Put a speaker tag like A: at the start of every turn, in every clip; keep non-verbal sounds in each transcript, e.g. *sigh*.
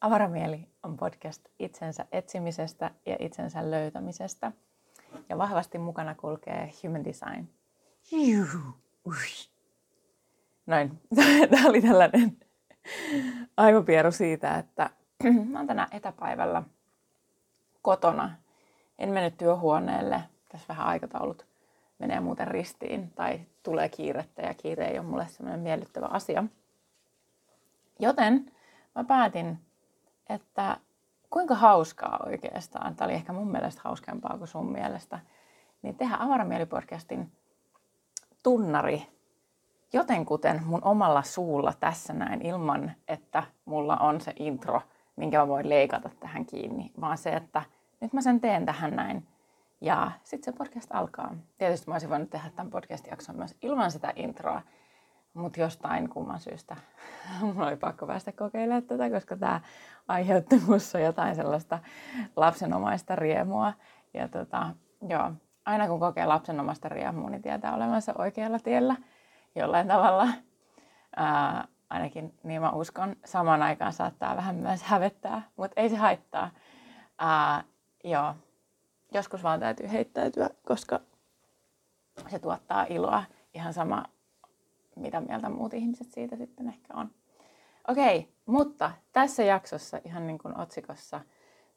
A: Avaramieli on podcast itsensä etsimisestä ja itsensä löytämisestä. Ja vahvasti mukana kulkee Human Design. Noin. Tämä oli tällainen aivopieru siitä, että mä oon tänään etäpäivällä kotona. En mennyt työhuoneelle. Tässä vähän aikataulut menee muuten ristiin tai tulee kiirettä ja kiire ei ole mulle semmoinen miellyttävä asia. Joten mä päätin, että kuinka hauskaa oikeastaan, tämä oli ehkä mun mielestä hauskempaa kuin sun mielestä, niin tehdä Avaramieli-podcastin tunnari jotenkuten mun omalla suulla tässä näin ilman, että mulla on se intro, minkä mä voin leikata tähän kiinni, vaan se, että nyt mä sen teen tähän näin ja sitten se podcast alkaa. Tietysti mä olisin voinut tehdä tämän podcast-jakson myös ilman sitä introa, mutta jostain kumman syystä *laughs* mulla oli pakko päästä kokeilemaan tätä, koska tämä aiheutti minussa jotain sellaista lapsenomaista riemua. Ja tota, joo, aina kun kokee lapsenomaista riemua, niin tietää olevansa oikealla tiellä jollain tavalla. Ää, ainakin niin mä uskon. Samaan aikaan saattaa vähän myös hävettää, mutta ei se haittaa. Ää, joo, joskus vaan täytyy heittäytyä, koska se tuottaa iloa. Ihan sama, mitä mieltä muut ihmiset siitä sitten ehkä on. Okei, mutta tässä jaksossa, ihan niin kuin otsikossa,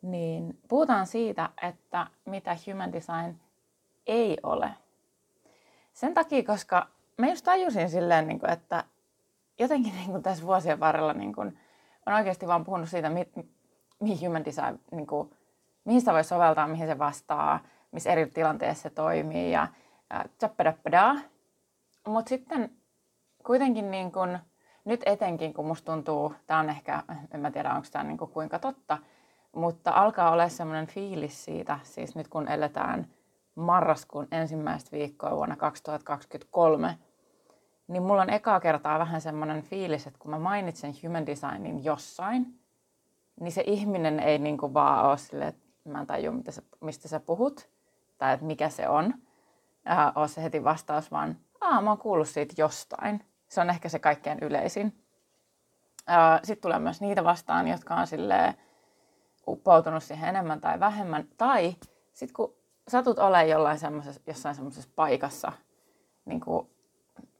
A: niin puhutaan siitä, että mitä human design ei ole. Sen takia, koska mä just tajusin silleen, niin kuin, että jotenkin niin kuin tässä vuosien varrella niin kuin, on oikeasti vaan puhunut siitä, mihin human design niin kuin, mihin sitä voi soveltaa, mihin se vastaa, missä eri tilanteissa se toimii ja tsäppädäppädää. Mutta sitten kuitenkin niin kun, nyt etenkin, kun musta tuntuu, tämä on ehkä, en mä tiedä onko tämä niin kuinka totta, mutta alkaa olla semmoinen fiilis siitä, siis nyt kun eletään marraskuun ensimmäistä viikkoa vuonna 2023, niin mulla on ekaa kertaa vähän semmoinen fiilis, että kun mä mainitsen human designin jossain, niin se ihminen ei niin kuin vaan ole silleen, että mä en tajua, mitä sä, mistä sä puhut, tai että mikä se on, äh, ole se heti vastaus, vaan Aa, mä oon kuullut siitä jostain. Se on ehkä se kaikkein yleisin. Sitten tulee myös niitä vastaan, jotka on sille uppoutunut siihen enemmän tai vähemmän. Tai sitten kun satut olemaan jollain semmosessa, jossain semmoisessa paikassa, niin kuin,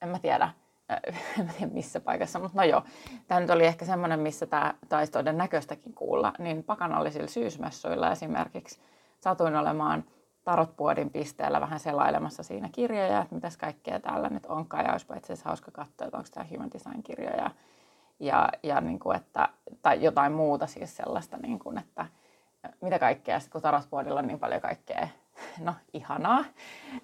A: en mä tiedä, *laughs* en tiedä missä paikassa, mutta no joo. Tämä nyt oli ehkä semmoinen, missä tämä taisi todennäköistäkin kuulla, niin pakanallisilla syysmessuilla esimerkiksi satuin olemaan tarotpuodin pisteellä vähän selailemassa siinä kirjoja, että mitäs kaikkea täällä nyt onkaan, ja olisipa itse asiassa hauska katsoa, että onko tämä Human Design-kirjoja, ja, ja niin kuin, että, tai jotain muuta siis sellaista, niin kuin, että mitä kaikkea, sitten kun tarotpuodilla on niin paljon kaikkea no ihanaa.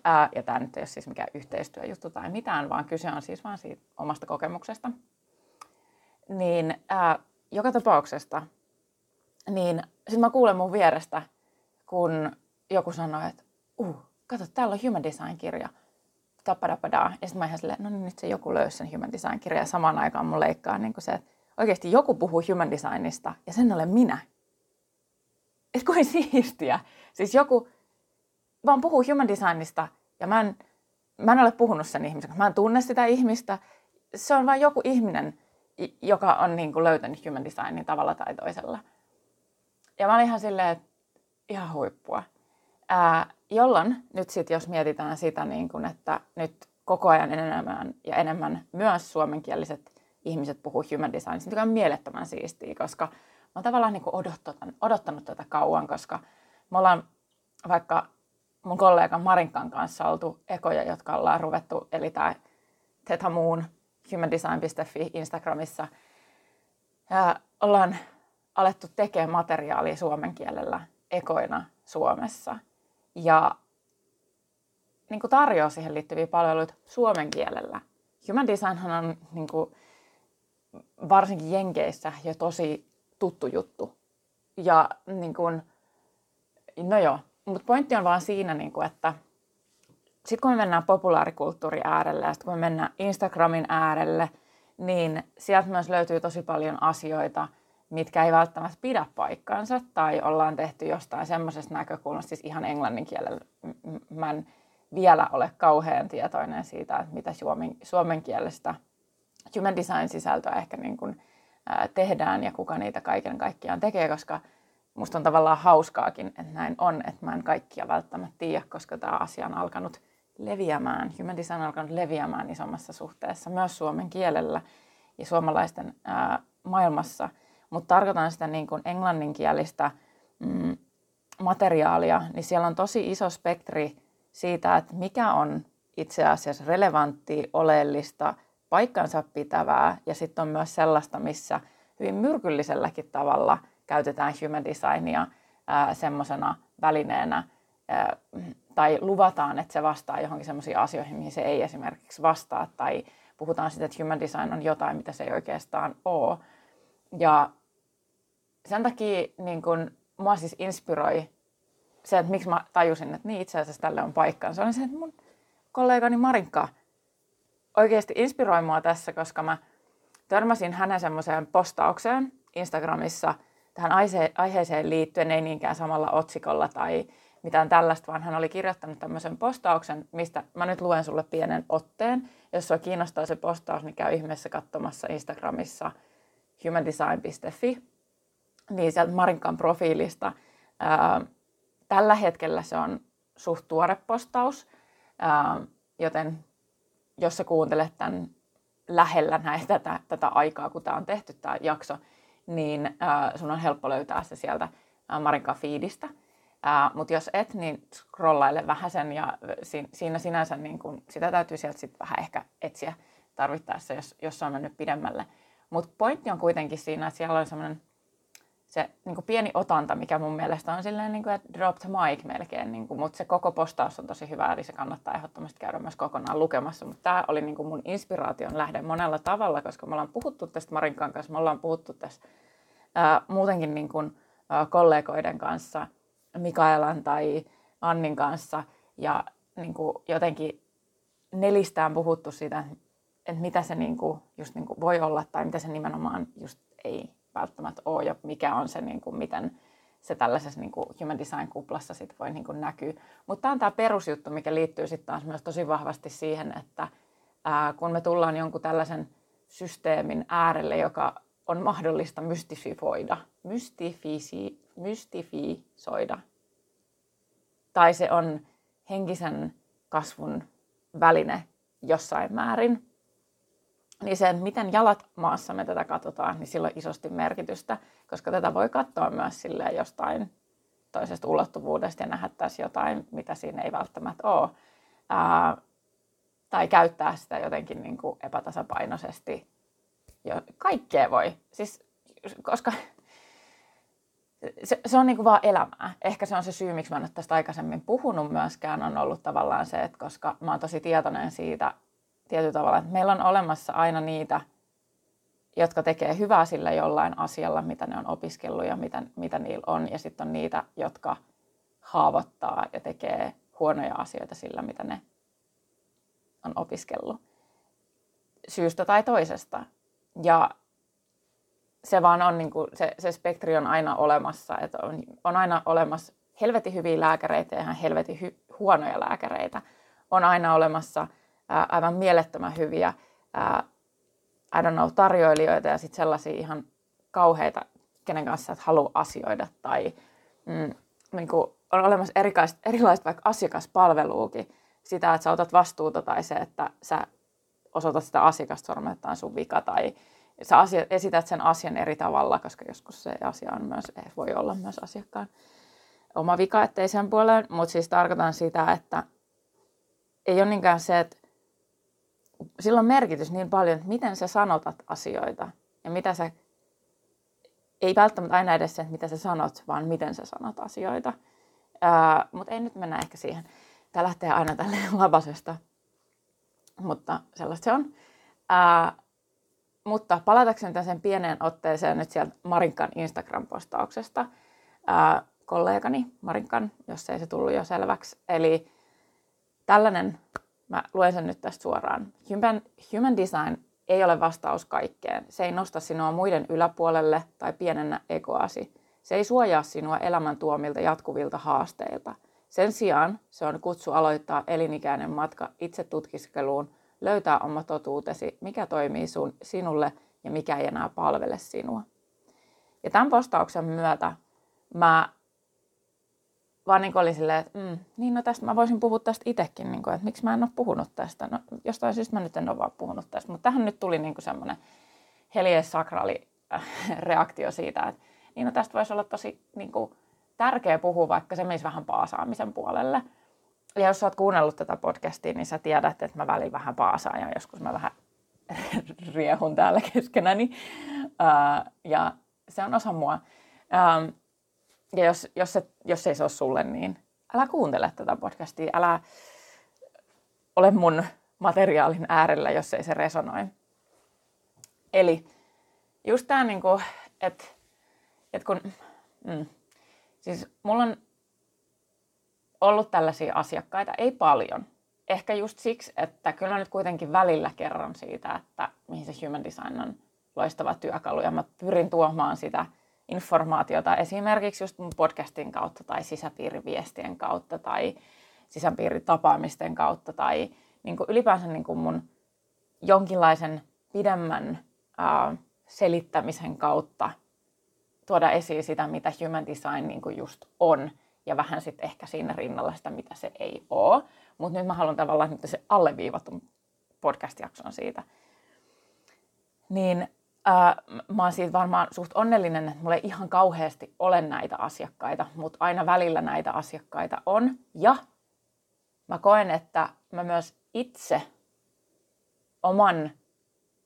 A: Ää, ja tämä nyt ei ole siis mikään yhteistyöjuttu tai mitään, vaan kyse on siis vaan siitä omasta kokemuksesta. Niin ää, joka tapauksesta, niin sitten mä kuulen mun vierestä, kun joku sanoo, että uh, kato, täällä on Human Design-kirja. Tappadapadaa. Ja sitten mä ihan silleen, no niin nyt se joku löysi sen Human Design-kirja ja samaan aikaan mun leikkaa niin se, että oikeasti joku puhuu Human Designista ja sen olen minä. Et kuin siistiä. Siis joku, vaan puhuu human designista ja mä en, mä en ole puhunut sen ihmisen, mä en tunne sitä ihmistä. Se on vain joku ihminen, joka on niin kuin löytänyt human designin tavalla tai toisella. Ja mä olin ihan silleen, että ihan huippua. Ää, jolloin nyt sitten, jos mietitään sitä, niin kuin, että nyt koko ajan enemmän ja enemmän myös suomenkieliset ihmiset puhuu human designista, mikä on mielettömän siistiä, koska mä oon tavallaan niin odottanut, odottanut tätä kauan, koska me ollaan vaikka mun kollegan Marinkan kanssa oltu ekoja, jotka ollaan ruvettu, eli tämä Teta Moon, humandesign.fi Instagramissa. Ja ollaan alettu tekemään materiaalia suomen kielellä ekoina Suomessa. Ja niin kuin tarjoaa siihen liittyviä palveluita suomen kielellä. Human design on niin kuin, varsinkin Jenkeissä jo tosi tuttu juttu. Ja niin kuin, no joo, mutta pointti on vaan siinä, niin kuin, että sitten kun me mennään populaarikulttuurin äärelle ja sitten kun me mennään Instagramin äärelle, niin sieltä myös löytyy tosi paljon asioita, mitkä ei välttämättä pidä paikkaansa tai ollaan tehty jostain semmoisesta näkökulmasta, siis ihan englannin kielellä. Mä en vielä ole kauhean tietoinen siitä, että mitä suomen, suomen kielestä human design-sisältöä ehkä niin kuin, ää, tehdään ja kuka niitä kaiken kaikkiaan tekee, koska musta on tavallaan hauskaakin, että näin on, että mä en kaikkia välttämättä tiedä, koska tämä asia on alkanut leviämään, human design on alkanut leviämään isommassa suhteessa myös suomen kielellä ja suomalaisten ää, maailmassa, mutta tarkoitan sitä niin kuin englanninkielistä mm, materiaalia, niin siellä on tosi iso spektri siitä, että mikä on itse asiassa relevantti, oleellista, paikkansa pitävää ja sitten on myös sellaista, missä hyvin myrkylliselläkin tavalla käytetään human designia semmoisena välineenä ää, tai luvataan, että se vastaa johonkin semmoisiin asioihin, mihin se ei esimerkiksi vastaa tai puhutaan siitä, että human design on jotain, mitä se ei oikeastaan ole. Ja sen takia niin kun, mua siis inspiroi se, että miksi mä tajusin, että niin itse asiassa tälle on paikkaansa. Se on se, että mun kollegani Marinka oikeasti inspiroi mua tässä, koska mä törmäsin hänen semmoiseen postaukseen Instagramissa tähän aiheeseen liittyen, ei niinkään samalla otsikolla tai mitään tällaista, vaan hän oli kirjoittanut tämmöisen postauksen, mistä mä nyt luen sulle pienen otteen. Jos sua kiinnostaa se postaus, niin käy ihmeessä katsomassa Instagramissa humandesign.fi, niin sieltä Marinkan profiilista. Ää, tällä hetkellä se on suht tuore postaus, ää, joten jos sä kuuntelet tämän lähellä näitä, tätä, tätä aikaa, kun tämä on tehty tämä jakso, niin ää, sun on helppo löytää se sieltä Marinkan fiidistä. Mutta jos et, niin scrollaile vähän sen ja si- siinä sinänsä niin kun, sitä täytyy sieltä sit vähän ehkä etsiä tarvittaessa, jos, jos se on mennyt pidemmälle. Mutta pointti on kuitenkin siinä, että siellä on semmoinen se niin kuin pieni otanta, mikä mun mielestä on silleen, niin kuin, että drop the mic melkein, niin kuin, mutta se koko postaus on tosi hyvä, eli se kannattaa ehdottomasti käydä myös kokonaan lukemassa. Mutta tämä oli niin kuin mun inspiraation lähde monella tavalla, koska me ollaan puhuttu tästä Marinkan kanssa, me ollaan puhuttu tästä ää, muutenkin niin kuin, ää, kollegoiden kanssa, Mikaelan tai Annin kanssa, ja niin kuin, jotenkin nelistään puhuttu siitä, että mitä se niin kuin, just niin kuin voi olla tai mitä se nimenomaan just ei välttämättä ole ja mikä on se, niin kuin, miten se tällaisessa niin kuin human design-kuplassa sit voi niin kuin näkyä. Mutta tämä on tämä perusjuttu, mikä liittyy sitten taas myös tosi vahvasti siihen, että ää, kun me tullaan jonkun tällaisen systeemin äärelle, joka on mahdollista mystifioida, mystifisi, mystifisoida, tai se on henkisen kasvun väline jossain määrin, niin se, että miten jalat maassa me tätä katsotaan, niin sillä on isosti merkitystä, koska tätä voi katsoa myös silleen jostain toisesta ulottuvuudesta ja nähdä tässä jotain, mitä siinä ei välttämättä ole. Ää, tai käyttää sitä jotenkin niin kuin epätasapainoisesti. Jo, kaikkea voi. Siis, koska se, se on niin kuin vaan elämää. Ehkä se on se syy, miksi mä en ole tästä aikaisemmin puhunut myöskään, on ollut tavallaan se, että koska mä oon tosi tietoinen siitä, tietyllä tavalla, että meillä on olemassa aina niitä, jotka tekee hyvää sillä jollain asialla, mitä ne on opiskellut ja mitä, mitä niillä on. Ja sitten on niitä, jotka haavoittaa ja tekee huonoja asioita sillä, mitä ne on opiskellut. Syystä tai toisesta. Ja se vaan on, niin kuin, se, se spektri on aina olemassa. Että on, on aina olemassa helvetin hyviä lääkäreitä ja ihan helvetin hy, huonoja lääkäreitä. On aina olemassa – aivan mielettömän hyviä ää, I don't know, tarjoilijoita ja sitten sellaisia ihan kauheita, kenen kanssa et halua asioida tai mm, niin kuin on olemassa erilaista, erilaista vaikka asiakaspalveluukin, sitä, että sä otat vastuuta tai se, että sä osoitat sitä asiakasta sormettaan sun vika tai sä asia, esität sen asian eri tavalla, koska joskus se asia on myös, eh, voi olla myös asiakkaan oma vika, ettei sen puoleen, mutta siis tarkoitan sitä, että ei ole niinkään se, että sillä on merkitys niin paljon, että miten sä sanotat asioita ja mitä sä, ei välttämättä aina edes se, että mitä sä sanot, vaan miten sä sanot asioita. Mutta ei nyt mennä ehkä siihen. Tämä lähtee aina tälle *laughs* labasesta, mutta sellaista se on. Ää, mutta palatakseni sen pieneen otteeseen nyt sieltä Marinkan Instagram-postauksesta. Ää, kollegani Marinkan, jos ei se tullut jo selväksi. Eli tällainen Mä luen sen nyt tästä suoraan. Human, human design ei ole vastaus kaikkeen. Se ei nosta sinua muiden yläpuolelle tai pienennä egoasi. Se ei suojaa sinua elämän tuomilta jatkuvilta haasteilta. Sen sijaan se on kutsu aloittaa elinikäinen matka itse tutkiskeluun, löytää oma totuutesi, mikä toimii sun, sinulle ja mikä ei enää palvele sinua. Ja tämän postauksen myötä mä vaan niin olin silleen, että mm, niin no tästä mä voisin puhua tästä itsekin, niin kuin, että miksi mä en ole puhunut tästä. No jostain syystä mä nyt en ole vaan puhunut tästä, mutta tähän nyt tuli niin semmoinen heljesakraali äh, *laughs* reaktio siitä, että niin no tästä voisi olla tosi niin kuin, tärkeä puhua, vaikka se menisi vähän paasaamisen puolelle. Ja jos sä oot kuunnellut tätä podcastia, niin sä tiedät, että mä välillä vähän paasaan ja joskus mä vähän *laughs* riehun täällä keskenäni. Uh, ja se on osa mua. Um, ja jos, jos, se, jos ei se ole sulle, niin älä kuuntele tätä podcastia. Älä ole mun materiaalin äärellä, jos ei se resonoi. Eli just tämä, niin että et kun... Mm, siis mulla on ollut tällaisia asiakkaita, ei paljon. Ehkä just siksi, että kyllä nyt kuitenkin välillä kerron siitä, että mihin se human design on loistava työkalu. Ja mä pyrin tuomaan sitä informaatiota esimerkiksi just mun podcastin kautta tai sisäpiiriviestien kautta tai sisäpiiritapaamisten kautta tai niin kuin ylipäänsä niin kuin mun jonkinlaisen pidemmän ää, selittämisen kautta tuoda esiin sitä, mitä human design niin kuin just on ja vähän sitten ehkä siinä rinnalla sitä, mitä se ei ole. Mutta nyt mä haluan tavallaan nyt se alleviivatun podcast-jakson siitä. Niin ää, mä oon siitä varmaan suht onnellinen, että mulla ei ihan kauheasti ole näitä asiakkaita, mutta aina välillä näitä asiakkaita on. Ja mä koen, että mä myös itse oman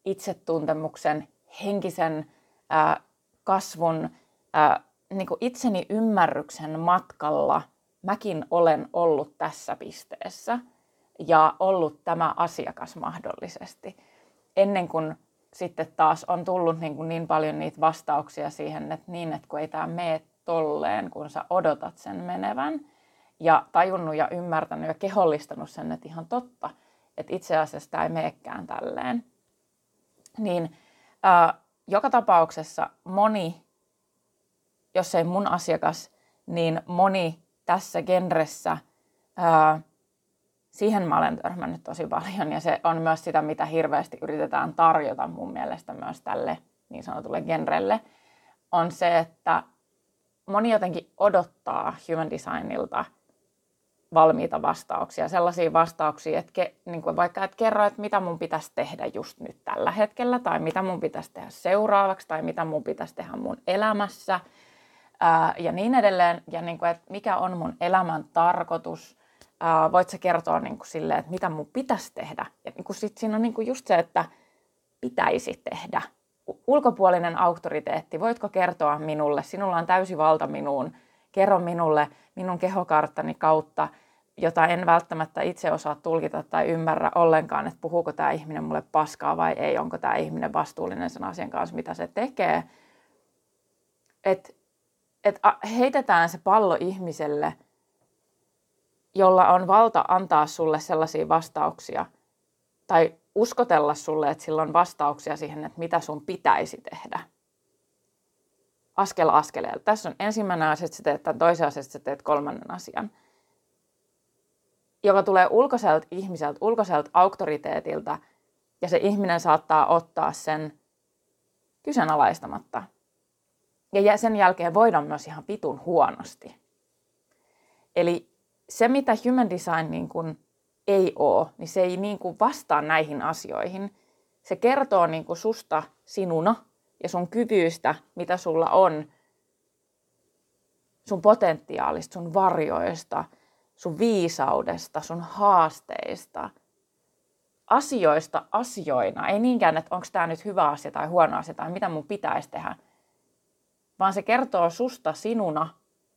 A: itsetuntemuksen, henkisen ää, kasvun, ää, niin kuin itseni ymmärryksen matkalla mäkin olen ollut tässä pisteessä ja ollut tämä asiakas mahdollisesti. Ennen kuin sitten taas on tullut niin, kuin niin paljon niitä vastauksia siihen, että niin, että kun ei tämä mene tolleen, kun sä odotat sen menevän, ja tajunnut ja ymmärtänyt ja kehollistanut sen, että ihan totta, että itse asiassa tämä ei meekään tälleen. Niin ää, joka tapauksessa moni, jos ei mun asiakas, niin moni tässä genressä ää, siihen mä olen törmännyt tosi paljon ja se on myös sitä, mitä hirveästi yritetään tarjota mun mielestä myös tälle niin sanotulle genrelle, on se, että moni jotenkin odottaa human designilta valmiita vastauksia, sellaisia vastauksia, että ke, niin kuin vaikka et kerro, että mitä mun pitäisi tehdä just nyt tällä hetkellä, tai mitä mun pitäisi tehdä seuraavaksi, tai mitä mun pitäisi tehdä mun elämässä, ää, ja niin edelleen, ja niin kuin, että mikä on mun elämän tarkoitus, voit sä kertoa niin kuin silleen, että mitä mun pitäisi tehdä. Ja niin kuin sit siinä on niin kuin just se, että pitäisi tehdä. Ulkopuolinen auktoriteetti, voitko kertoa minulle, sinulla on täysi valta minuun, kerro minulle minun kehokarttani kautta, jota en välttämättä itse osaa tulkita tai ymmärrä ollenkaan, että puhuuko tämä ihminen mulle paskaa vai ei, onko tämä ihminen vastuullinen sen asian kanssa, mitä se tekee. Että et heitetään se pallo ihmiselle – jolla on valta antaa sulle sellaisia vastauksia tai uskotella sulle, että sillä on vastauksia siihen, että mitä sun pitäisi tehdä. Askel askeleelta. Tässä on ensimmäinen asia, että sä teet tämän toisen asian, että sä teet kolmannen asian. Joka tulee ulkoiselta ihmiseltä, ulkoiselta auktoriteetilta, ja se ihminen saattaa ottaa sen kyseenalaistamatta. Ja sen jälkeen voidaan myös ihan pitun huonosti. Eli se, mitä human design niin kuin ei ole, niin se ei niin kuin vastaa näihin asioihin. Se kertoo niin kuin susta sinuna ja sun kyvyistä, mitä sulla on, sun potentiaalista, sun varjoista, sun viisaudesta, sun haasteista, asioista asioina. Ei niinkään, että onko tämä nyt hyvä asia tai huono asia tai mitä mun pitäisi tehdä, vaan se kertoo susta sinuna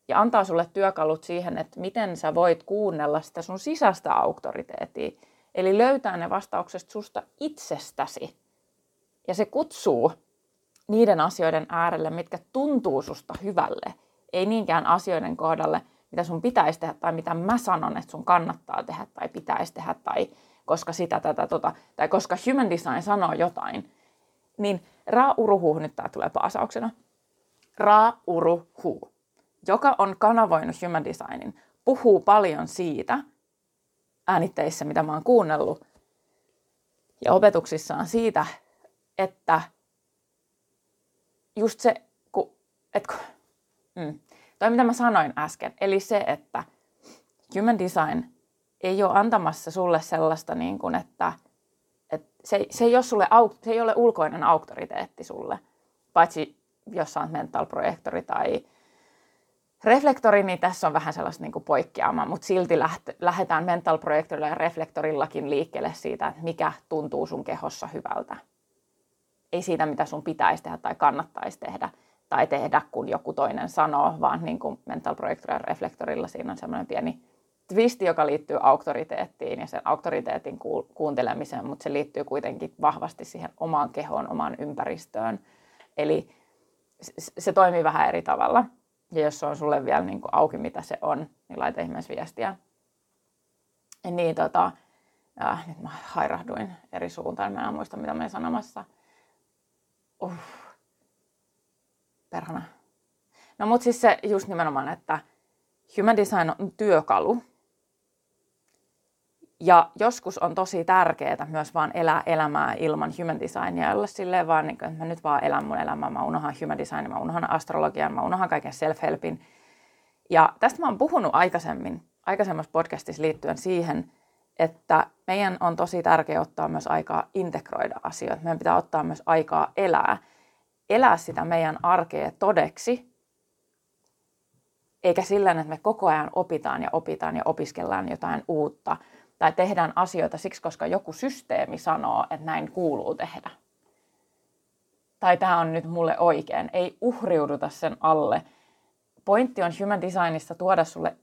A: ja antaa sulle työkalut siihen, että miten sä voit kuunnella sitä sun sisäistä auktoriteettia. Eli löytää ne vastaukset susta itsestäsi. Ja se kutsuu niiden asioiden äärelle, mitkä tuntuu susta hyvälle. Ei niinkään asioiden kohdalle, mitä sun pitäisi tehdä tai mitä mä sanon, että sun kannattaa tehdä tai pitäisi tehdä tai koska sitä, tätä, tota, tai koska human design sanoo jotain. Niin ra uruhu, nyt tää tulee paasauksena. Ra uruhu joka on kanavoinut human designin, puhuu paljon siitä äänitteissä, mitä mä oon kuunnellut, ja opetuksissaan siitä, että just se, kun, et, mm, toi mitä mä sanoin äsken, eli se, että human design ei ole antamassa sulle sellaista, niin kuin, että, että se, se, ei ole sulle, se ei ole ulkoinen auktoriteetti sulle, paitsi jos sä oot mental projektori tai reflektori, niin tässä on vähän sellaista niin poikkeama, mutta silti läht, lähdetään mental projektorilla ja reflektorillakin liikkeelle siitä, että mikä tuntuu sun kehossa hyvältä. Ei siitä, mitä sun pitäisi tehdä tai kannattaisi tehdä tai tehdä, kun joku toinen sanoo, vaan niin kuin mental projektorilla ja reflektorilla siinä on semmoinen pieni twisti, joka liittyy auktoriteettiin ja sen auktoriteetin kuuntelemiseen, mutta se liittyy kuitenkin vahvasti siihen omaan kehoon, omaan ympäristöön. Eli se toimii vähän eri tavalla. Ja jos se on sulle vielä niin kuin auki, mitä se on, niin laita ihmeessä viestiä. Niin tota, äh, nyt mä hairahduin eri suuntaan, mä en muista mitä mä sanomassa. Uh, perhana. No mut siis se just nimenomaan, että human design on työkalu, ja joskus on tosi tärkeää myös vaan elää elämää ilman human designia, olla silleen vaan, niin kuin, että mä nyt vaan elän mun elämää, mä unohan human designin, mä unohan astrologian, mä unohan kaiken self-helpin. Ja tästä mä oon puhunut aikaisemmin, aikaisemmassa podcastissa liittyen siihen, että meidän on tosi tärkeää ottaa myös aikaa integroida asioita. Meidän pitää ottaa myös aikaa elää. Elää sitä meidän arkea todeksi, eikä sillä että me koko ajan opitaan ja opitaan ja opiskellaan jotain uutta – tai tehdään asioita siksi, koska joku systeemi sanoo, että näin kuuluu tehdä. Tai tämä on nyt mulle oikein. Ei uhriuduta sen alle. Pointti on human designissa tuoda sulle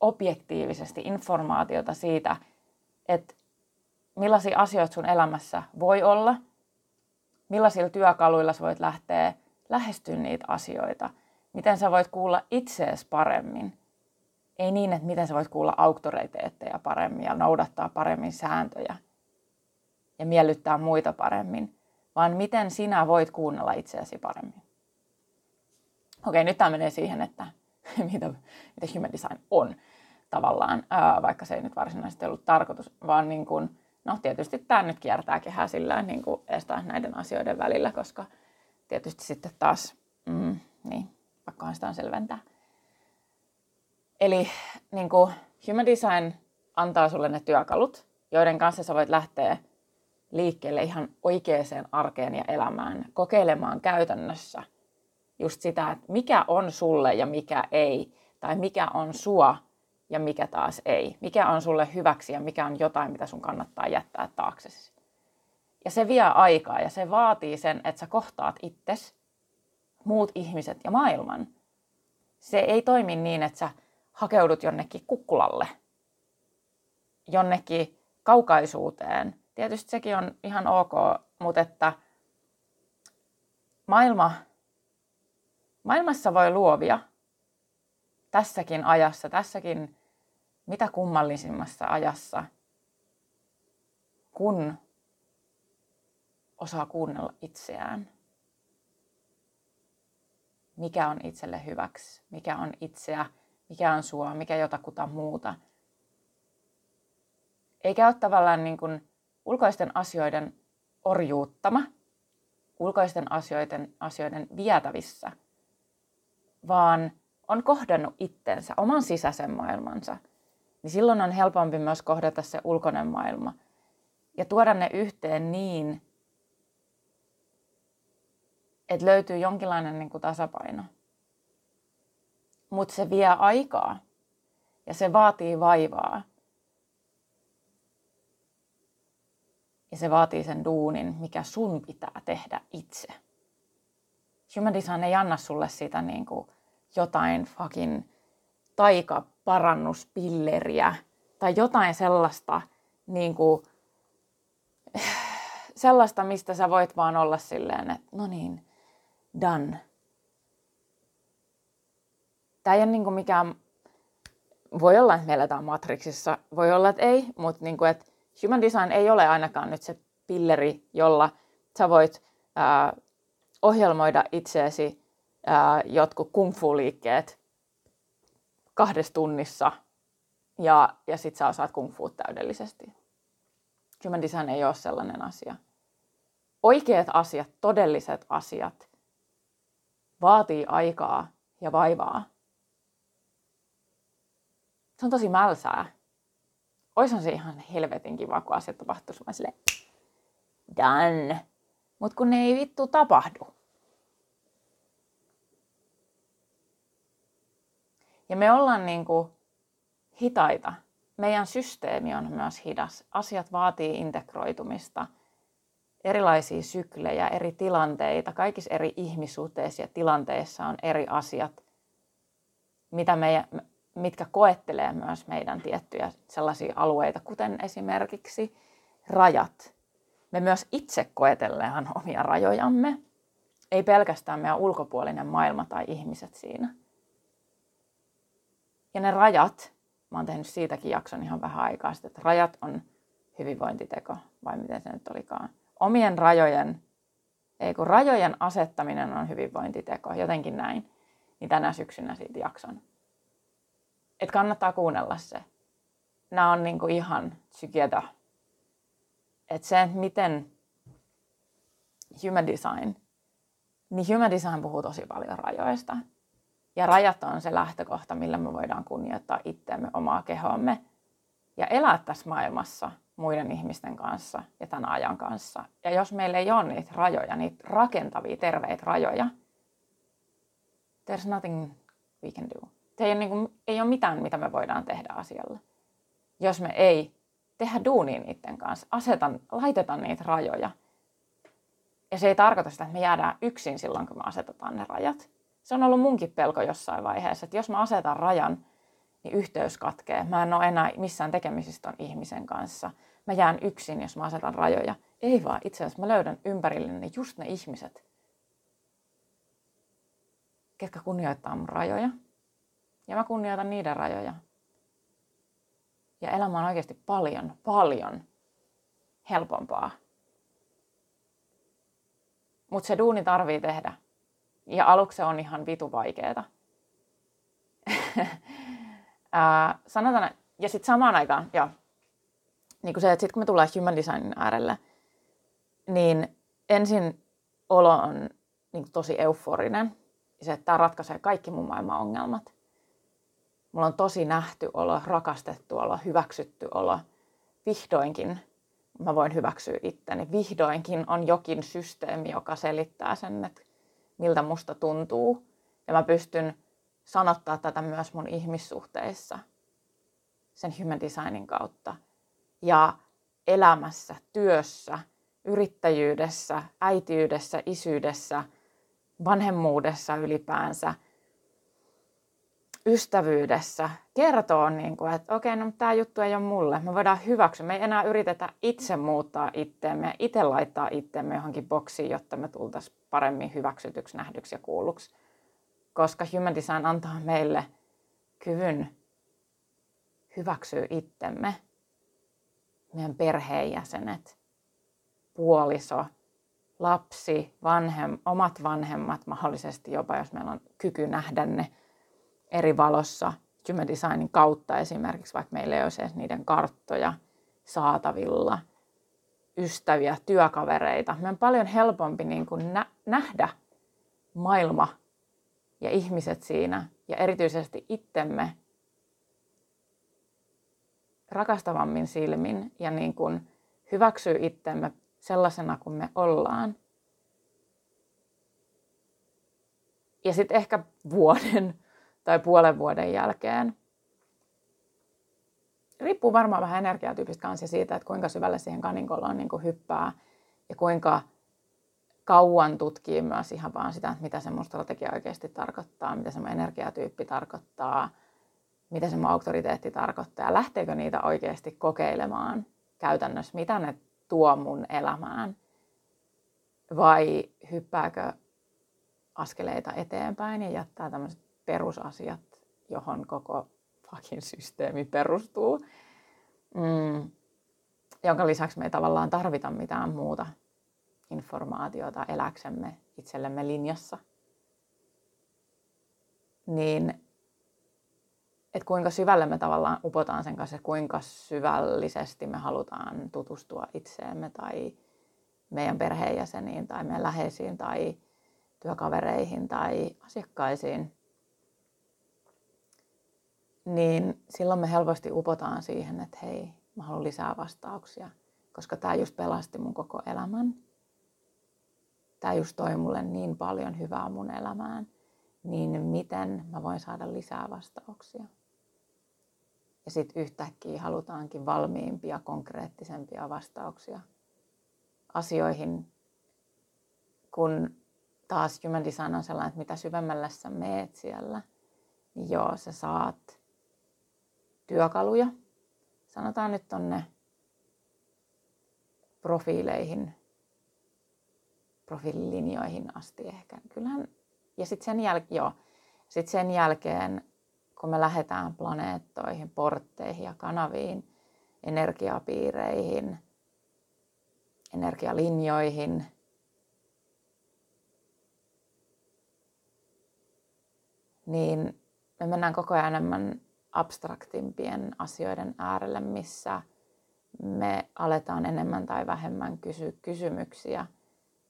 A: objektiivisesti informaatiota siitä, että millaisia asioita sun elämässä voi olla, millaisilla työkaluilla sä voit lähteä lähestyä niitä asioita, miten sä voit kuulla itseesi paremmin – ei niin, että miten sä voit kuulla auktoriteetteja paremmin ja noudattaa paremmin sääntöjä ja miellyttää muita paremmin, vaan miten sinä voit kuunnella itseäsi paremmin. Okei, nyt tämä menee siihen, että *laughs* mitä, mitä human design on tavallaan, ää, vaikka se ei nyt varsinaisesti ollut tarkoitus, vaan niin kuin, no tietysti tämä nyt kiertää kehää sillä niin kuin estää näiden asioiden välillä, koska tietysti sitten taas, mm, niin, pakkohan sitä on selventää. Eli niin kuin Human Design antaa sulle ne työkalut, joiden kanssa sä voit lähteä liikkeelle ihan oikeaan arkeen ja elämään, kokeilemaan käytännössä just sitä, että mikä on sulle ja mikä ei, tai mikä on sua ja mikä taas ei. Mikä on sulle hyväksi ja mikä on jotain, mitä sun kannattaa jättää taaksesi. Ja se vie aikaa ja se vaatii sen, että sä kohtaat itses, muut ihmiset ja maailman. Se ei toimi niin, että sä hakeudut jonnekin kukkulalle, jonnekin kaukaisuuteen. Tietysti sekin on ihan ok, mutta että maailma, maailmassa voi luovia tässäkin ajassa, tässäkin mitä kummallisimmassa ajassa, kun osaa kuunnella itseään. Mikä on itselle hyväksi, mikä on itseä mikä on sua, mikä jotakuta muuta. Eikä ole tavallaan niin kuin ulkoisten asioiden orjuuttama, ulkoisten asioiden, asioiden vietävissä, vaan on kohdannut itsensä, oman sisäisen maailmansa, niin silloin on helpompi myös kohdata se ulkoinen maailma ja tuoda ne yhteen niin, että löytyy jonkinlainen niin kuin tasapaino mutta se vie aikaa ja se vaatii vaivaa. Ja se vaatii sen duunin, mikä sun pitää tehdä itse. Human design ei anna sulle sitä niin kuin jotain fucking taikaparannuspilleriä tai jotain sellaista, niin kuin, *sighs* sellaista, mistä sä voit vaan olla silleen, että no niin, done tämä ei ole niin kuin mikään, voi olla, että me eletään Matrixissa, voi olla, että ei, mutta niin kuin, että human design ei ole ainakaan nyt se pilleri, jolla sä voit ää, ohjelmoida itseesi ää, jotkut kung fu-liikkeet kahdessa tunnissa ja, ja sit sä osaat kung fu täydellisesti. Human design ei ole sellainen asia. Oikeat asiat, todelliset asiat, vaatii aikaa ja vaivaa. Se on tosi mälsää. Oishan se ihan helvetin kiva, kun asiat tapahtuisi. Mä silleen, done. Mut kun ne ei vittu tapahdu. Ja me ollaan niinku hitaita. Meidän systeemi on myös hidas. Asiat vaatii integroitumista, erilaisia syklejä, eri tilanteita. Kaikissa eri ihmissuhteissa ja tilanteissa on eri asiat, mitä meidän, mitkä koettelee myös meidän tiettyjä sellaisia alueita, kuten esimerkiksi rajat. Me myös itse koetellaan omia rajojamme, ei pelkästään meidän ulkopuolinen maailma tai ihmiset siinä. Ja ne rajat, mä oon tehnyt siitäkin jakson ihan vähän aikaa sitten, että rajat on hyvinvointiteko, vai miten se nyt olikaan. Omien rajojen, ei kun rajojen asettaminen on hyvinvointiteko, jotenkin näin, niin tänä syksynä siitä jakson. Että kannattaa kuunnella se. Nämä on niinku ihan together. Että se, miten human design, niin human design puhuu tosi paljon rajoista. Ja rajat on se lähtökohta, millä me voidaan kunnioittaa itseämme, omaa kehoamme ja elää tässä maailmassa muiden ihmisten kanssa ja tämän ajan kanssa. Ja jos meillä ei ole niitä rajoja, niitä rakentavia, terveitä rajoja, there's nothing we can do. Se ei, ole, niin kuin, ei ole mitään, mitä me voidaan tehdä asialle. Jos me ei tehdä duunia niiden kanssa, asetan, laitetaan niitä rajoja. Ja se ei tarkoita sitä, että me jäädään yksin silloin, kun me asetetaan ne rajat se on ollut munkin pelko jossain vaiheessa, että jos mä asetan rajan, niin yhteys katkee. Mä en ole enää missään tekemisistä ton ihmisen kanssa. Mä jään yksin, jos mä asetan rajoja. Ei vaan, itse asiassa mä löydän ympärilleni just ne ihmiset, ketkä kunnioittaa mun rajoja. Ja mä kunnioitan niiden rajoja. Ja elämä on oikeasti paljon, paljon helpompaa. Mutta se duuni tarvii tehdä. Ja aluksi se on ihan vitu vaikeeta. *laughs* sanotaan, ja sitten samaan aikaan, joo, niin kuin se, että sitten kun me tullaan human designin äärelle, niin ensin olo on niin tosi euforinen. Se, että tämä ratkaisee kaikki mun maailman ongelmat. Mulla on tosi nähty olo, rakastettu olo, hyväksytty olo. Vihdoinkin mä voin hyväksyä itteni. Vihdoinkin on jokin systeemi, joka selittää sen, että miltä musta tuntuu. Ja mä pystyn sanottaa tätä myös mun ihmissuhteissa sen human designin kautta. Ja elämässä, työssä, yrittäjyydessä, äitiydessä, isyydessä, vanhemmuudessa ylipäänsä, ystävyydessä kertoo, niin kuin, että okei, okay, no tämä juttu ei ole mulle. Me voidaan hyväksyä. Me ei enää yritetä itse muuttaa itteemme, itse laittaa itteemme johonkin boksiin, jotta me tultaisiin paremmin hyväksytyksi, nähdyksi ja kuulluksi. Koska Human Design antaa meille kyvyn hyväksyä itsemme, meidän perheenjäsenet, puoliso, lapsi, vanhem, omat vanhemmat, mahdollisesti jopa jos meillä on kyky nähdä ne eri valossa Human Designin kautta esimerkiksi, vaikka meillä ei olisi edes niiden karttoja saatavilla – ystäviä, työkavereita. Me on paljon helpompi niin kuin nä- nähdä maailma ja ihmiset siinä ja erityisesti itsemme rakastavammin silmin ja niin kuin hyväksyä itsemme sellaisena kuin me ollaan. Ja sitten ehkä vuoden tai puolen vuoden jälkeen. Riippuu varmaan vähän energiatyypistä kanssa siitä, että kuinka syvälle siihen kaninkoloon niin hyppää ja kuinka kauan tutkii myös ihan vaan sitä, että mitä se mun strategia oikeasti tarkoittaa, mitä se mun energiatyyppi tarkoittaa, mitä se mun auktoriteetti tarkoittaa ja lähteekö niitä oikeasti kokeilemaan käytännössä, mitä ne tuo mun elämään vai hyppääkö askeleita eteenpäin ja jättää tämmöiset perusasiat, johon koko fucking systeemi perustuu, mm, jonka lisäksi me ei tavallaan tarvita mitään muuta informaatiota eläksemme itsellemme linjassa, niin että kuinka syvälle me tavallaan upotaan sen kanssa, kuinka syvällisesti me halutaan tutustua itseemme tai meidän perheenjäseniin tai meidän läheisiin tai työkavereihin tai asiakkaisiin, niin silloin me helposti upotaan siihen, että hei, mä haluan lisää vastauksia, koska tämä just pelasti mun koko elämän. Tämä just toi mulle niin paljon hyvää mun elämään, niin miten mä voin saada lisää vastauksia. Ja sitten yhtäkkiä halutaankin valmiimpia, konkreettisempia vastauksia asioihin, kun taas human design on sellainen, että mitä syvemmällä sä meet siellä, niin joo, sä saat työkaluja. Sanotaan nyt tonne profiileihin, profiililinjoihin asti ehkä. Kyllähän, ja sitten sen, jäl- joo, sit sen jälkeen, kun me lähdetään planeettoihin, portteihin ja kanaviin, energiapiireihin, energialinjoihin, niin me mennään koko ajan enemmän abstraktimpien asioiden äärelle, missä me aletaan enemmän tai vähemmän kysyä kysymyksiä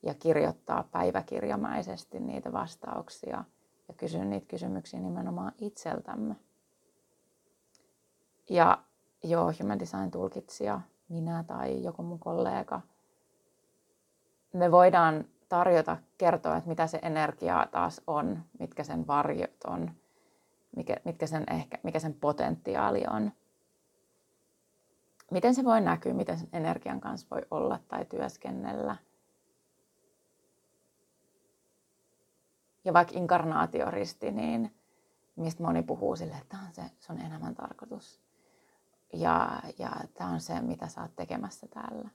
A: ja kirjoittaa päiväkirjamaisesti niitä vastauksia ja kysyä niitä kysymyksiä nimenomaan itseltämme. Ja joo, Human Design tulkitsija, minä tai joku mun kollega, me voidaan tarjota, kertoa, että mitä se energia taas on, mitkä sen varjot on, mikä, mitkä sen ehkä, mikä sen potentiaali on. Miten se voi näkyä, miten sen energian kanssa voi olla tai työskennellä. Ja vaikka inkarnaatioristi, niin mistä moni puhuu sille, että tämä on se sun elämän tarkoitus. Ja, ja tämä on se, mitä sä oot tekemässä täällä.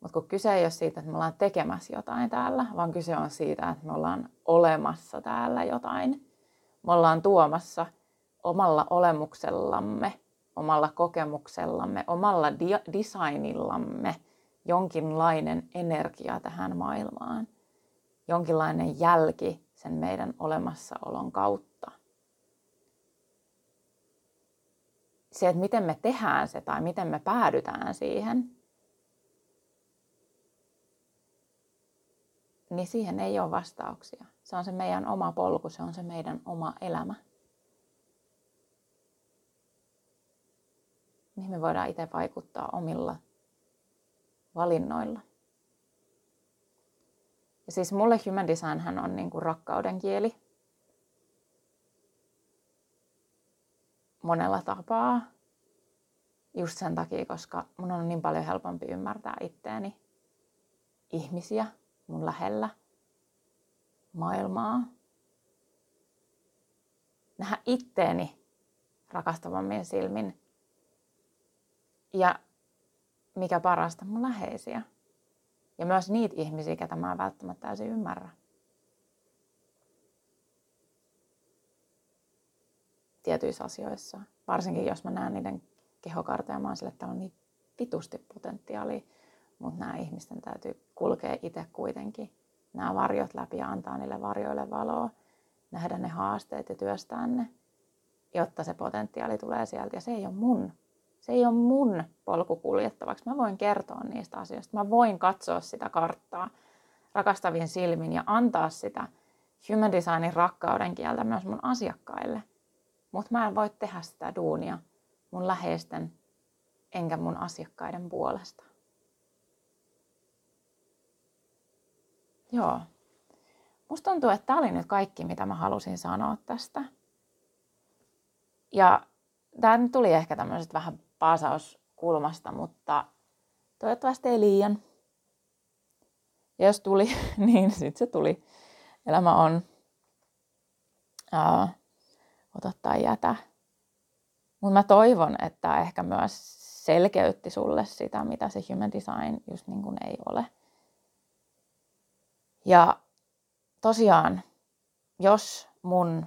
A: Mutta kun kyse ei ole siitä, että me ollaan tekemässä jotain täällä, vaan kyse on siitä, että me ollaan olemassa täällä jotain me ollaan tuomassa omalla olemuksellamme, omalla kokemuksellamme, omalla di- designillamme jonkinlainen energia tähän maailmaan. Jonkinlainen jälki sen meidän olemassaolon kautta. Se, että miten me tehdään se tai miten me päädytään siihen, niin siihen ei ole vastauksia. Se on se meidän oma polku, se on se meidän oma elämä. Mihin me voidaan itse vaikuttaa omilla valinnoilla. Ja siis mulle human design on niin kuin rakkauden kieli. Monella tapaa. Just sen takia, koska mun on niin paljon helpompi ymmärtää itteeni, ihmisiä mun lähellä, maailmaa. Nähdä itteeni rakastavammin silmin. Ja mikä parasta, mun läheisiä. Ja myös niitä ihmisiä, ketä mä en välttämättä täysin ymmärrä. Tietyissä asioissa. Varsinkin jos mä näen niiden kehokartoja, mä oon sille, että on niin vitusti potentiaalia. Mutta nämä ihmisten täytyy kulkea itse kuitenkin nämä varjot läpi ja antaa niille varjoille valoa, nähdä ne haasteet ja työstää ne, jotta se potentiaali tulee sieltä. Ja se ei ole mun. Se ei ole mun polku kuljettavaksi. Mä voin kertoa niistä asioista. Mä voin katsoa sitä karttaa rakastavien silmin ja antaa sitä human designin rakkauden kieltä myös mun asiakkaille. Mutta mä en voi tehdä sitä duunia mun läheisten enkä mun asiakkaiden puolesta. Joo. Musta tuntuu, että tämä oli nyt kaikki, mitä mä halusin sanoa tästä. Ja tämä nyt tuli ehkä tämmöisestä vähän paasauskulmasta, mutta toivottavasti ei liian. Ja jos tuli, *laughs* niin sitten se tuli. Elämä on ää, ota tai jätä. Mutta mä toivon, että ehkä myös selkeytti sulle sitä, mitä se human design just niin kuin ei ole. Ja tosiaan, jos mun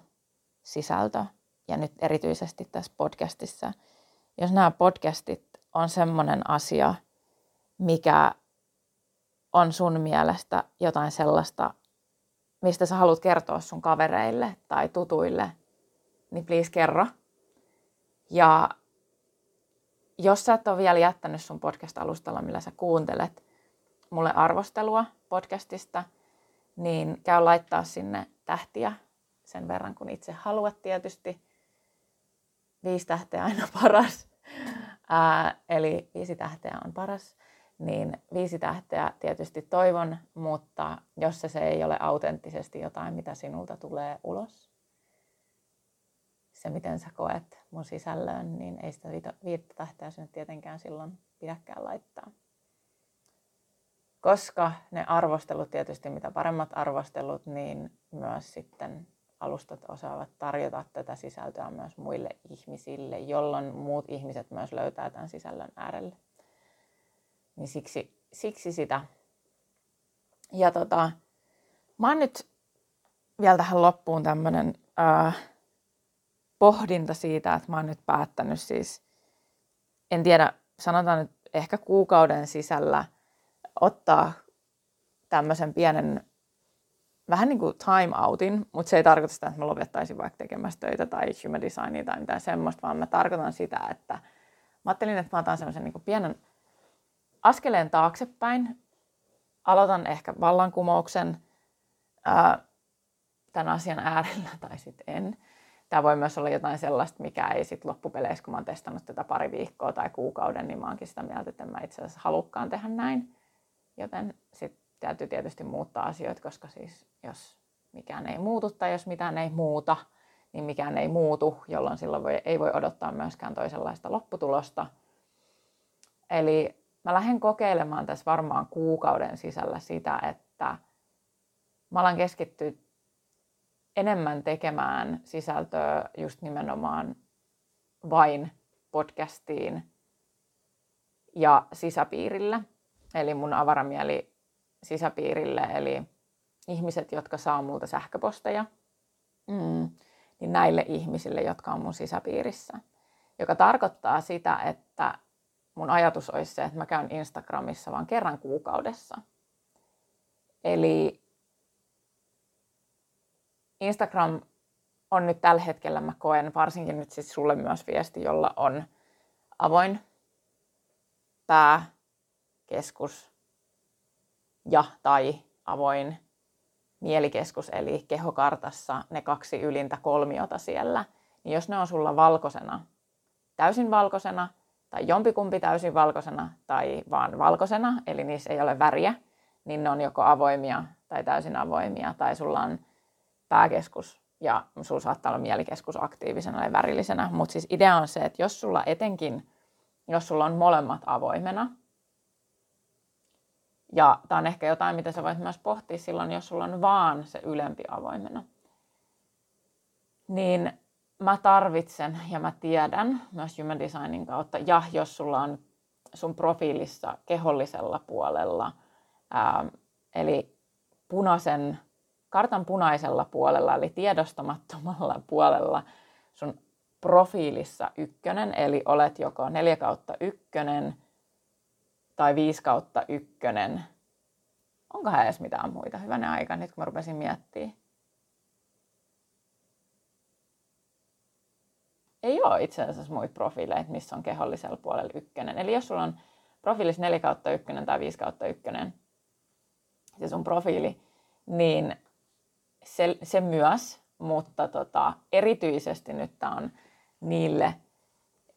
A: sisältö, ja nyt erityisesti tässä podcastissa, jos nämä podcastit on semmoinen asia, mikä on sun mielestä jotain sellaista, mistä sä haluat kertoa sun kavereille tai tutuille, niin please kerro. Ja jos sä et ole vielä jättänyt sun podcast-alustalla, millä sä kuuntelet mulle arvostelua podcastista, niin käy laittaa sinne tähtiä sen verran, kun itse haluat tietysti. Viisi tähteä aina *laughs* paras. Ää, eli viisi tähteä on paras. Niin viisi tähteä tietysti toivon, mutta jos se, se ei ole autenttisesti jotain, mitä sinulta tulee ulos, se miten sä koet mun sisällön, niin ei sitä viittä tähteä sinne tietenkään silloin pidäkään laittaa. Koska ne arvostelut tietysti, mitä paremmat arvostelut, niin myös sitten alustat osaavat tarjota tätä sisältöä myös muille ihmisille, jolloin muut ihmiset myös löytää tämän sisällön äärelle. Niin siksi, siksi sitä. Ja tota, mä oon nyt vielä tähän loppuun tämmönen äh, pohdinta siitä, että mä oon nyt päättänyt siis, en tiedä, sanotaan nyt ehkä kuukauden sisällä ottaa tämmöisen pienen vähän niin kuin time outin, mutta se ei tarkoita sitä, että mä lopettaisin vaikka tekemässä töitä tai human designia tai mitään semmoista, vaan mä tarkoitan sitä, että mä ajattelin, että mä otan semmoisen niin pienen askeleen taaksepäin, aloitan ehkä vallankumouksen ää, tämän asian äärellä tai sitten en. Tämä voi myös olla jotain sellaista, mikä ei sitten loppupeleissä, kun mä oon testannut tätä pari viikkoa tai kuukauden, niin mä oonkin sitä mieltä, että en mä itse asiassa halukkaan tehdä näin. Joten sitten täytyy tietysti muuttaa asioita, koska siis jos mikään ei muutu tai jos mitään ei muuta, niin mikään ei muutu, jolloin silloin voi, ei voi odottaa myöskään toisenlaista lopputulosta. Eli mä lähden kokeilemaan tässä varmaan kuukauden sisällä sitä, että mä alan keskittyä enemmän tekemään sisältöä just nimenomaan vain podcastiin ja sisäpiirillä. Eli mun avaramieli sisäpiirille, eli ihmiset, jotka saa multa sähköposteja, mm, niin näille ihmisille, jotka on mun sisäpiirissä. Joka tarkoittaa sitä, että mun ajatus olisi se, että mä käyn Instagramissa vain kerran kuukaudessa. Eli Instagram on nyt tällä hetkellä, mä koen varsinkin nyt siis sulle myös viesti, jolla on avoin pää, keskus ja tai avoin mielikeskus, eli kehokartassa ne kaksi ylintä kolmiota siellä, niin jos ne on sulla valkoisena, täysin valkoisena, tai jompikumpi täysin valkoisena, tai vaan valkoisena, eli niissä ei ole väriä, niin ne on joko avoimia tai täysin avoimia, tai sulla on pääkeskus ja sulla saattaa olla mielikeskus aktiivisena ja värillisenä. Mutta siis idea on se, että jos sulla etenkin, jos sulla on molemmat avoimena, ja tämä on ehkä jotain, mitä sä voit myös pohtia silloin, jos sulla on vaan se ylempi avoimena. Niin mä tarvitsen ja mä tiedän myös human designin kautta, ja jos sulla on sun profiilissa kehollisella puolella, ää, eli punaisen, kartan punaisella puolella, eli tiedostamattomalla *laughs* puolella sun profiilissa ykkönen, eli olet joko 4 kautta ykkönen, tai 5 kautta ykkönen. Onkohan edes mitään muita? Hyvänä aika, nyt kun mä rupesin miettimään. Ei ole itse asiassa muita profiileita, missä on kehollisella puolella ykkönen. Eli jos sulla on profiilissa 4 kautta ykkönen tai 5 kautta ykkönen, se sun profiili, niin se, se myös, mutta tota, erityisesti nyt tämä on niille,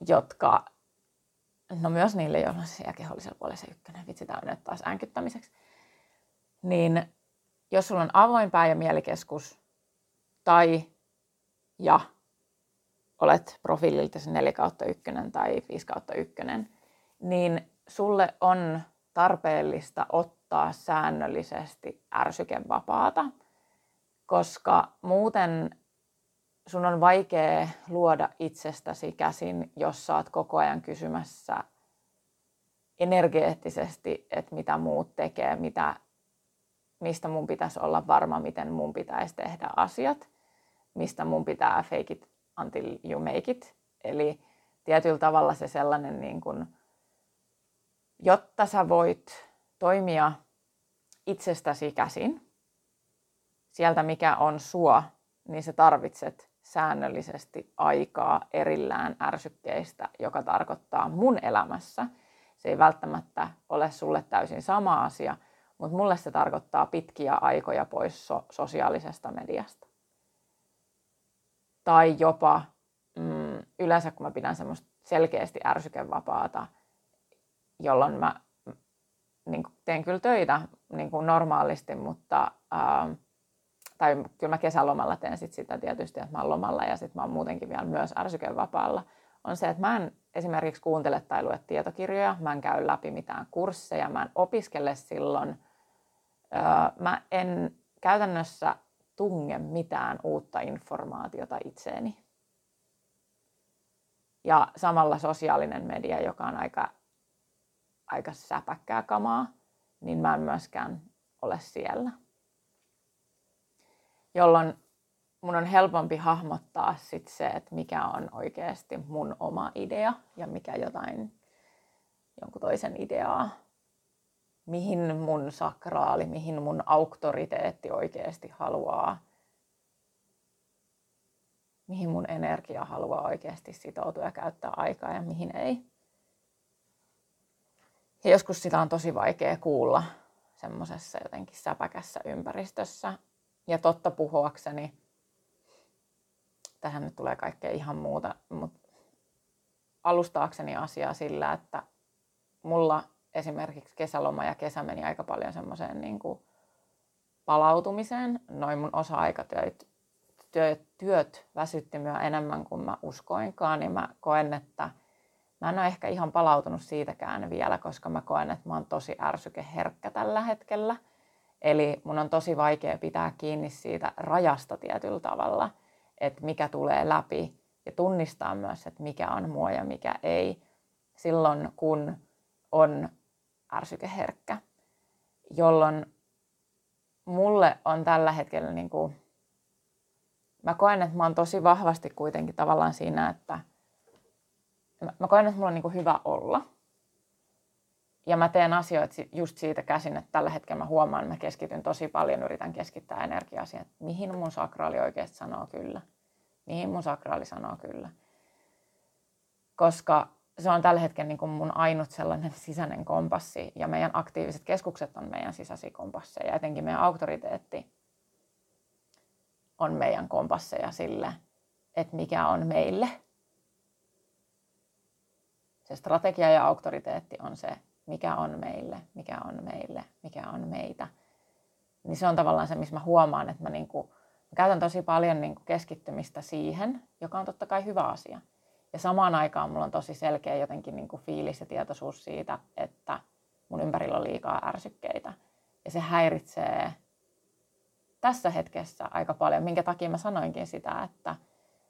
A: jotka no myös niille, joilla on siellä kehollisella puolella se ykkönen, vitsi tämä taas äänkyttämiseksi, niin jos sulla on avoin pää- ja mielikeskus tai ja olet profiililta se 4 kautta 1 tai 5 kautta 1, niin sulle on tarpeellista ottaa säännöllisesti ärsykevapaata, koska muuten sun on vaikea luoda itsestäsi käsin, jos saat koko ajan kysymässä energeettisesti, että mitä muut tekee, mitä, mistä mun pitäisi olla varma, miten mun pitäisi tehdä asiat, mistä mun pitää fake it until you make it. Eli tietyllä tavalla se sellainen, niin kun, jotta sä voit toimia itsestäsi käsin, sieltä mikä on sua, niin sä tarvitset säännöllisesti aikaa erillään ärsykkeistä, joka tarkoittaa mun elämässä. Se ei välttämättä ole sulle täysin sama asia, mutta mulle se tarkoittaa pitkiä aikoja pois so- sosiaalisesta mediasta. Tai jopa mm, yleensä kun mä pidän semmoista selkeästi ärsykevapaata, jolloin mä niin teen kyllä töitä niin kuin normaalisti, mutta ää, tai kyllä mä kesälomalla teen sit sitä tietysti, että mä oon lomalla ja sitten mä oon muutenkin vielä myös ärsykevapaalla, on se, että mä en esimerkiksi kuuntele tai lue tietokirjoja, mä en käy läpi mitään kursseja, mä en opiskele silloin, ää, mä en käytännössä tunge mitään uutta informaatiota itseeni. Ja samalla sosiaalinen media, joka on aika, aika säpäkkää kamaa, niin mä en myöskään ole siellä. Jolloin mun on helpompi hahmottaa sit se, että mikä on oikeasti mun oma idea ja mikä jotain jonkun toisen ideaa. Mihin mun sakraali, mihin mun auktoriteetti oikeasti haluaa mihin mun energia haluaa oikeasti sitoutua ja käyttää aikaa ja mihin ei. Ja joskus sitä on tosi vaikea kuulla semmoisessa jotenkin säpäkässä ympäristössä. Ja totta puhuakseni, tähän nyt tulee kaikkea ihan muuta, mutta alustaakseni asiaa sillä, että mulla esimerkiksi kesäloma ja kesä meni aika paljon semmoiseen niin palautumiseen. Noin mun osa-aikatyöt työt, työt väsytti minua enemmän kuin mä uskoinkaan, niin mä koen, että mä en ole ehkä ihan palautunut siitäkään vielä, koska mä koen, että mä oon tosi ärsykeherkkä tällä hetkellä. Eli mun on tosi vaikea pitää kiinni siitä rajasta tietyllä tavalla, että mikä tulee läpi ja tunnistaa myös, että mikä on mua ja mikä ei silloin, kun on ärsykeherkkä. Jolloin mulle on tällä hetkellä niin kuin mä koen, että mä oon tosi vahvasti kuitenkin tavallaan siinä, että mä koen, että mulla on niin kuin hyvä olla. Ja mä teen asioita just siitä käsin, että tällä hetkellä mä huomaan, että mä keskityn tosi paljon, yritän keskittää energiaa siihen, että mihin mun sakraali oikeasti sanoo kyllä. Mihin mun sakraali sanoo kyllä. Koska se on tällä hetkellä niin kuin mun ainut sellainen *laughs* sisäinen kompassi ja meidän aktiiviset keskukset on meidän sisäisiä kompasseja, etenkin meidän auktoriteetti on meidän kompasseja sille, että mikä on meille. Se strategia ja auktoriteetti on se, mikä on meille, mikä on meille, mikä on meitä. Niin se on tavallaan se, missä mä huomaan, että mä, niinku, mä käytän tosi paljon niinku keskittymistä siihen, joka on totta kai hyvä asia. Ja samaan aikaan mulla on tosi selkeä jotenkin niinku fiilis ja tietoisuus siitä, että mun ympärillä on liikaa ärsykkeitä. Ja se häiritsee tässä hetkessä aika paljon, minkä takia mä sanoinkin sitä, että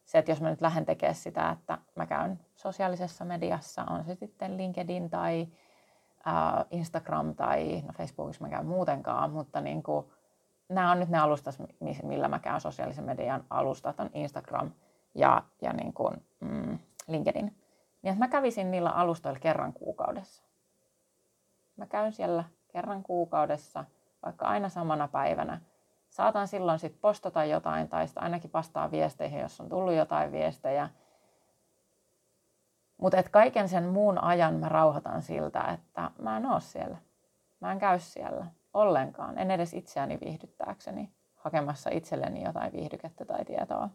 A: se, että jos mä nyt lähden tekemään sitä, että mä käyn sosiaalisessa mediassa, on se sitten LinkedIn tai äh, Instagram tai no Facebookissa mä käyn muutenkaan, mutta niin kuin, nämä on nyt ne alustat, millä mä käyn sosiaalisen median alustat, on Instagram ja, ja niin kuin, mm, LinkedIn. Niin että mä kävisin niillä alustoilla kerran kuukaudessa. Mä käyn siellä kerran kuukaudessa, vaikka aina samana päivänä – saatan silloin sitten postata jotain tai sitten ainakin vastaa viesteihin, jos on tullut jotain viestejä. Mutta kaiken sen muun ajan mä rauhoitan siltä, että mä en oo siellä. Mä en käy siellä ollenkaan. En edes itseäni viihdyttääkseni hakemassa itselleni jotain viihdykettä tai tietoa.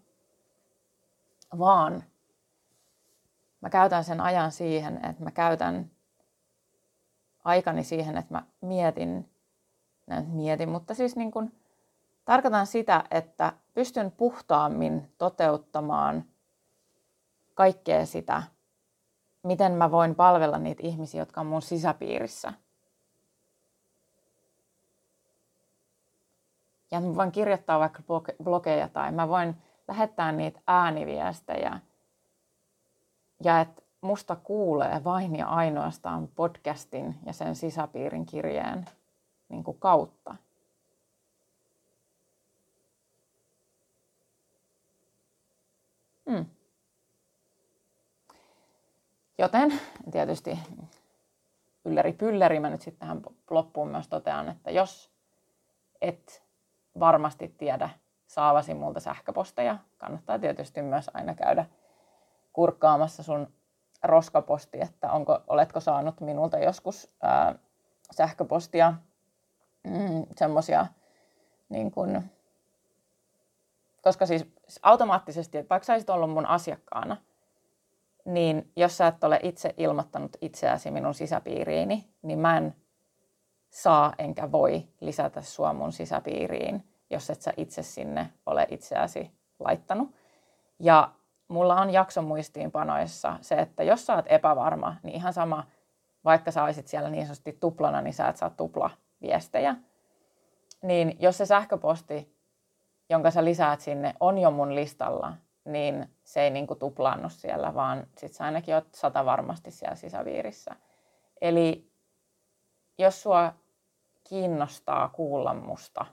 A: Vaan mä käytän sen ajan siihen, että mä käytän aikani siihen, että mä mietin, en mietin, mutta siis niin kuin Tarkoitan sitä, että pystyn puhtaammin toteuttamaan kaikkea sitä, miten mä voin palvella niitä ihmisiä, jotka on mun sisäpiirissä. Ja mä voin kirjoittaa vaikka blogeja tai mä voin lähettää niitä ääniviestejä. Ja että musta kuulee vain ja ainoastaan podcastin ja sen sisäpiirin kirjeen niin kuin kautta. Mm. Joten tietysti ylläri pylläri mä nyt sitten tähän loppuun myös totean, että jos et varmasti tiedä saavasi multa sähköposteja. Kannattaa tietysti myös aina käydä kurkkaamassa sun roskaposti, että onko, oletko saanut minulta joskus ää, sähköpostia, mm, semmosia niin kun, koska siis automaattisesti, että vaikka sä olisit ollut mun asiakkaana, niin jos sä et ole itse ilmoittanut itseäsi minun sisäpiiriini, niin mä en saa enkä voi lisätä sua mun sisäpiiriin, jos et sä itse sinne ole itseäsi laittanut. Ja mulla on jaksomuistiinpanoissa se, että jos sä oot epävarma, niin ihan sama, vaikka sä olisit siellä niin sanotusti tuplana, niin sä et saa tupla viestejä. Niin jos se sähköposti, jonka sä lisäät sinne, on jo mun listalla, niin se ei niinku tuplaannu siellä, vaan sit sä ainakin oot sata varmasti siellä sisäviirissä. Eli jos sua kiinnostaa kuulla musta,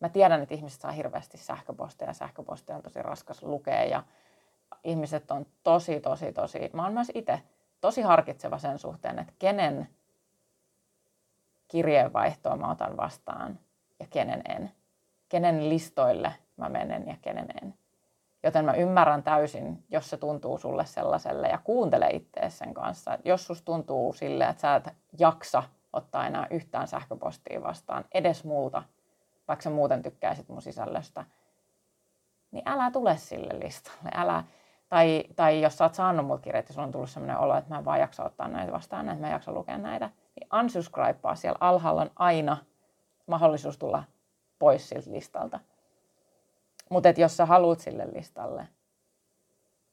A: mä tiedän, että ihmiset saa hirveästi sähköposteja, sähköposteja on tosi raskas lukea ja ihmiset on tosi, tosi, tosi, mä oon myös itse tosi harkitseva sen suhteen, että kenen kirjeenvaihtoa mä otan vastaan ja kenen en. Kenen listoille mä menen ja kenen en. Joten mä ymmärrän täysin, jos se tuntuu sulle sellaiselle ja kuuntele ittees sen kanssa. Jos sus tuntuu sille, että sä et jaksa ottaa enää yhtään sähköpostia vastaan, edes multa, vaikka sä muuten tykkäisit mun sisällöstä, niin älä tule sille listalle. Älä, tai, tai jos sä oot saanut multa kirjeet ja sulla on tullut sellainen olo, että mä en vaan jaksa ottaa näitä vastaan, että mä en jaksa lukea näitä, niin unsubscribea. Siellä alhaalla on aina mahdollisuus tulla pois siltä listalta. Mutta jos sä haluat sille listalle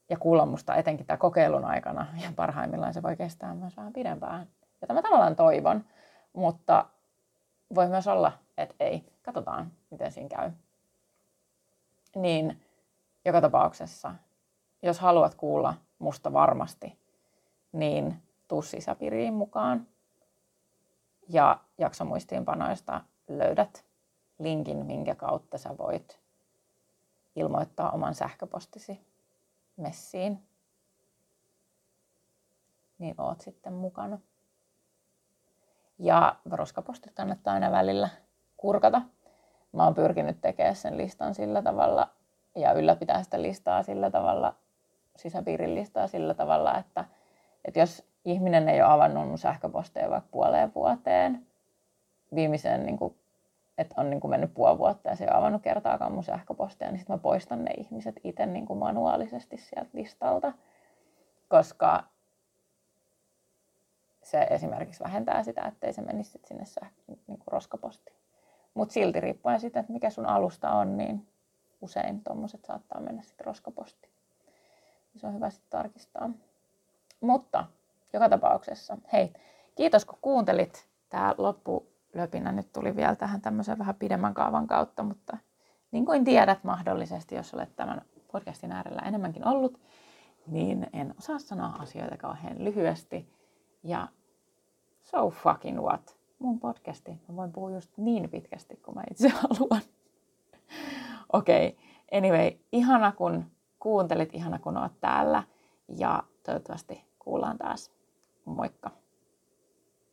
A: ja kuulla musta etenkin tämän kokeilun aikana, ja parhaimmillaan se voi kestää myös vähän pidempään, jota mä tavallaan toivon, mutta voi myös olla, että ei. Katsotaan, miten siinä käy. Niin joka tapauksessa, jos haluat kuulla musta varmasti, niin tuu sisäpiiriin mukaan. Ja jaksomuistiinpanoista löydät linkin, minkä kautta sä voit ilmoittaa oman sähköpostisi messiin. Niin oot sitten mukana. Ja roskapostit kannattaa aina välillä kurkata. Mä oon pyrkinyt tekemään sen listan sillä tavalla ja ylläpitää sitä listaa sillä tavalla, sisäpiirin listaa sillä tavalla, että, että jos ihminen ei ole avannut mun sähköposteja vaikka puoleen vuoteen, viimeisen, niin kuin, että on niin kuin mennyt puoli vuotta ja se ei ole avannut kertaakaan mun sähköposteja, niin sitten mä poistan ne ihmiset itse niin kuin manuaalisesti sieltä listalta, koska se esimerkiksi vähentää sitä, ettei se menisi sit sinne säh- niin kuin roskapostiin. Mutta silti riippuen siitä, että mikä sun alusta on, niin usein tuommoiset saattaa mennä sitten roskapostiin. Se on hyvä sitten tarkistaa. Mutta joka tapauksessa, hei, kiitos kun kuuntelit. Tämä loppulöpinä nyt tuli vielä tähän tämmöisen vähän pidemmän kaavan kautta, mutta niin kuin tiedät mahdollisesti, jos olet tämän podcastin äärellä enemmänkin ollut, niin en osaa sanoa asioita kauhean lyhyesti. Ja so fucking what? Mun podcasti. Mä voin puhua just niin pitkästi kuin mä itse haluan. *laughs* Okei, okay. anyway, ihana kun kuuntelit, ihana kun oot täällä ja toivottavasti kuullaan taas. Moikka!